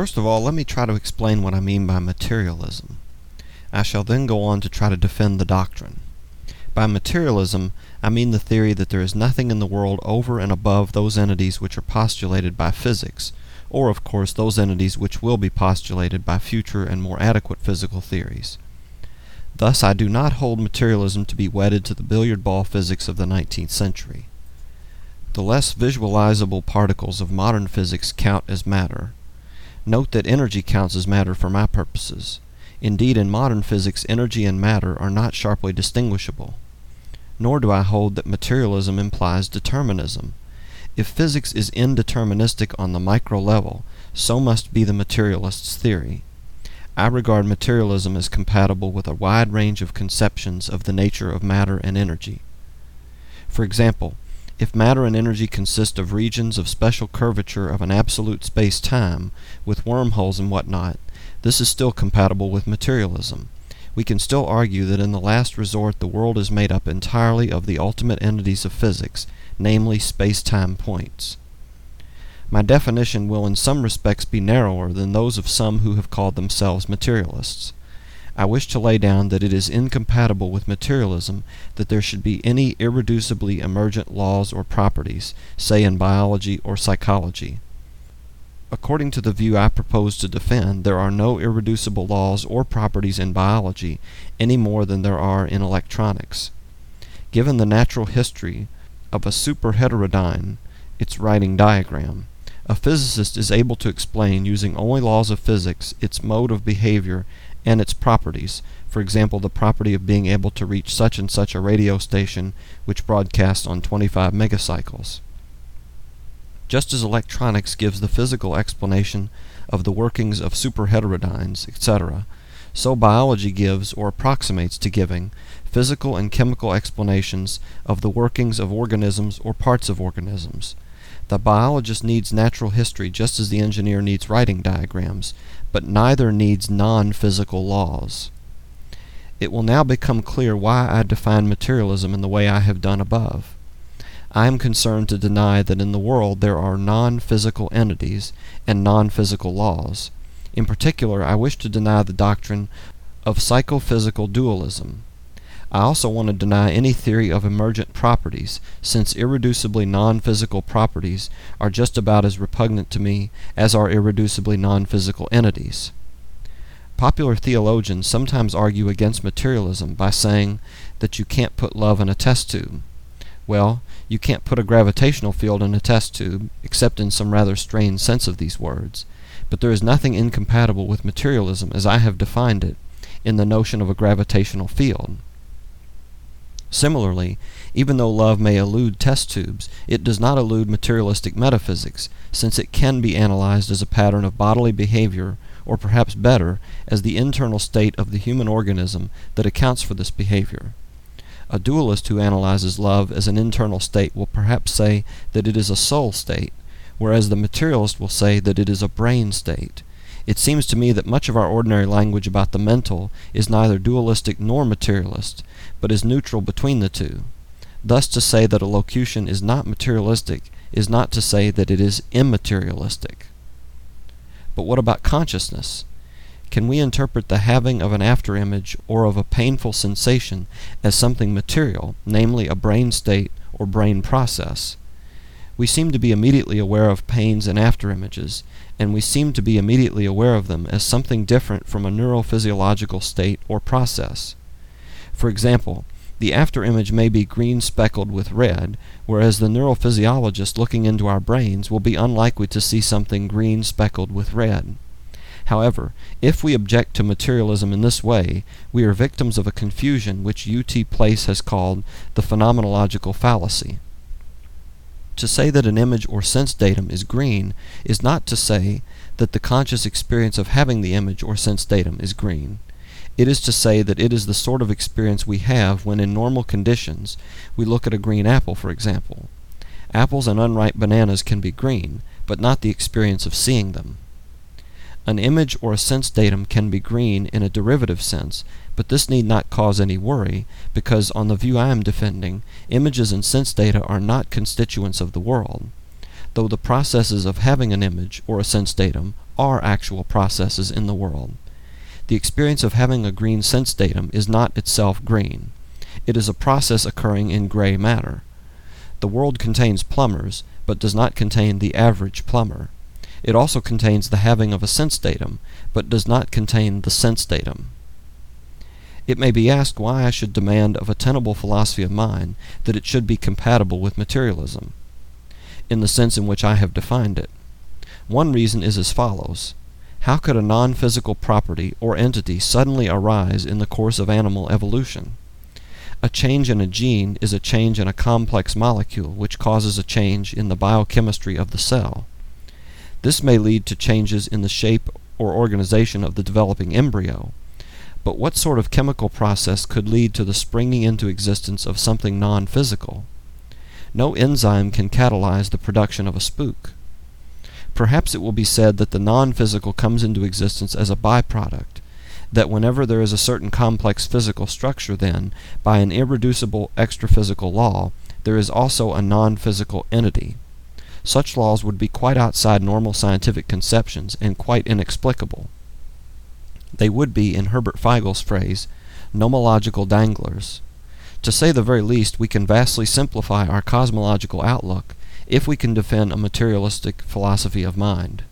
First of all, let me try to explain what I mean by materialism. I shall then go on to try to defend the doctrine. By materialism, I mean the theory that there is nothing in the world over and above those entities which are postulated by physics, or, of course, those entities which will be postulated by future and more adequate physical theories. Thus, I do not hold materialism to be wedded to the billiard ball physics of the 19th century. The less visualizable particles of modern physics count as matter. Note that energy counts as matter for my purposes. Indeed, in modern physics, energy and matter are not sharply distinguishable. Nor do I hold that materialism implies determinism. If physics is indeterministic on the micro level, so must be the materialist's theory. I regard materialism as compatible with a wide range of conceptions of the nature of matter and energy. For example, if matter and energy consist of regions of special curvature of an absolute space time, with wormholes and what not, this is still compatible with materialism. We can still argue that in the last resort the world is made up entirely of the ultimate entities of physics, namely space time points. My definition will in some respects be narrower than those of some who have called themselves materialists. I wish to lay down that it is incompatible with materialism that there should be any irreducibly emergent laws or properties, say in biology or psychology. According to the view I propose to defend, there are no irreducible laws or properties in biology any more than there are in electronics. Given the natural history of a superheterodyne, its writing diagram, a physicist is able to explain using only laws of physics its mode of behavior and its properties, for example, the property of being able to reach such and such a radio station which broadcasts on 25 megacycles. Just as electronics gives the physical explanation of the workings of superheterodynes, etc., so biology gives, or approximates to giving, physical and chemical explanations of the workings of organisms or parts of organisms. The biologist needs natural history just as the engineer needs writing diagrams, but neither needs non physical laws. It will now become clear why I define materialism in the way I have done above. I am concerned to deny that in the world there are non physical entities and non physical laws. In particular, I wish to deny the doctrine of psychophysical dualism. I also want to deny any theory of emergent properties, since irreducibly non physical properties are just about as repugnant to me as are irreducibly non physical entities. Popular theologians sometimes argue against materialism by saying that you can't put love in a test tube. Well, you can't put a gravitational field in a test tube, except in some rather strained sense of these words. But there is nothing incompatible with materialism as I have defined it in the notion of a gravitational field. Similarly, even though love may elude test tubes, it does not elude materialistic metaphysics, since it can be analyzed as a pattern of bodily behavior, or perhaps better, as the internal state of the human organism that accounts for this behavior. A dualist who analyzes love as an internal state will perhaps say that it is a soul state, whereas the materialist will say that it is a brain state. It seems to me that much of our ordinary language about the mental is neither dualistic nor materialist, but is neutral between the two. Thus, to say that a locution is not materialistic is not to say that it is immaterialistic. But what about consciousness? Can we interpret the having of an afterimage or of a painful sensation as something material, namely a brain state or brain process? We seem to be immediately aware of pains and afterimages, and we seem to be immediately aware of them as something different from a neurophysiological state or process. For example, the afterimage may be green speckled with red, whereas the neurophysiologist looking into our brains will be unlikely to see something green speckled with red. However, if we object to materialism in this way, we are victims of a confusion which U.T. Place has called the phenomenological fallacy. To say that an image or sense datum is green is not to say that the conscious experience of having the image or sense datum is green. It is to say that it is the sort of experience we have when in normal conditions we look at a green apple, for example. Apples and unripe bananas can be green, but not the experience of seeing them. An image or a sense datum can be green in a derivative sense, but this need not cause any worry, because on the view I am defending, images and sense data are not constituents of the world, though the processes of having an image or a sense datum are actual processes in the world. The experience of having a green sense datum is not itself green. It is a process occurring in gray matter. The world contains plumbers, but does not contain the average plumber. It also contains the having of a sense datum, but does not contain the sense datum. It may be asked why I should demand of a tenable philosophy of mind that it should be compatible with materialism, in the sense in which I have defined it. One reason is as follows. How could a non physical property or entity suddenly arise in the course of animal evolution? A change in a gene is a change in a complex molecule which causes a change in the biochemistry of the cell. This may lead to changes in the shape or organization of the developing embryo. But what sort of chemical process could lead to the springing into existence of something non physical? No enzyme can catalyze the production of a spook. Perhaps it will be said that the non physical comes into existence as a byproduct, that whenever there is a certain complex physical structure, then, by an irreducible extraphysical law, there is also a non physical entity. Such laws would be quite outside normal scientific conceptions and quite inexplicable. They would be, in Herbert Feigl's phrase, nomological danglers. To say the very least, we can vastly simplify our cosmological outlook if we can defend a materialistic philosophy of mind.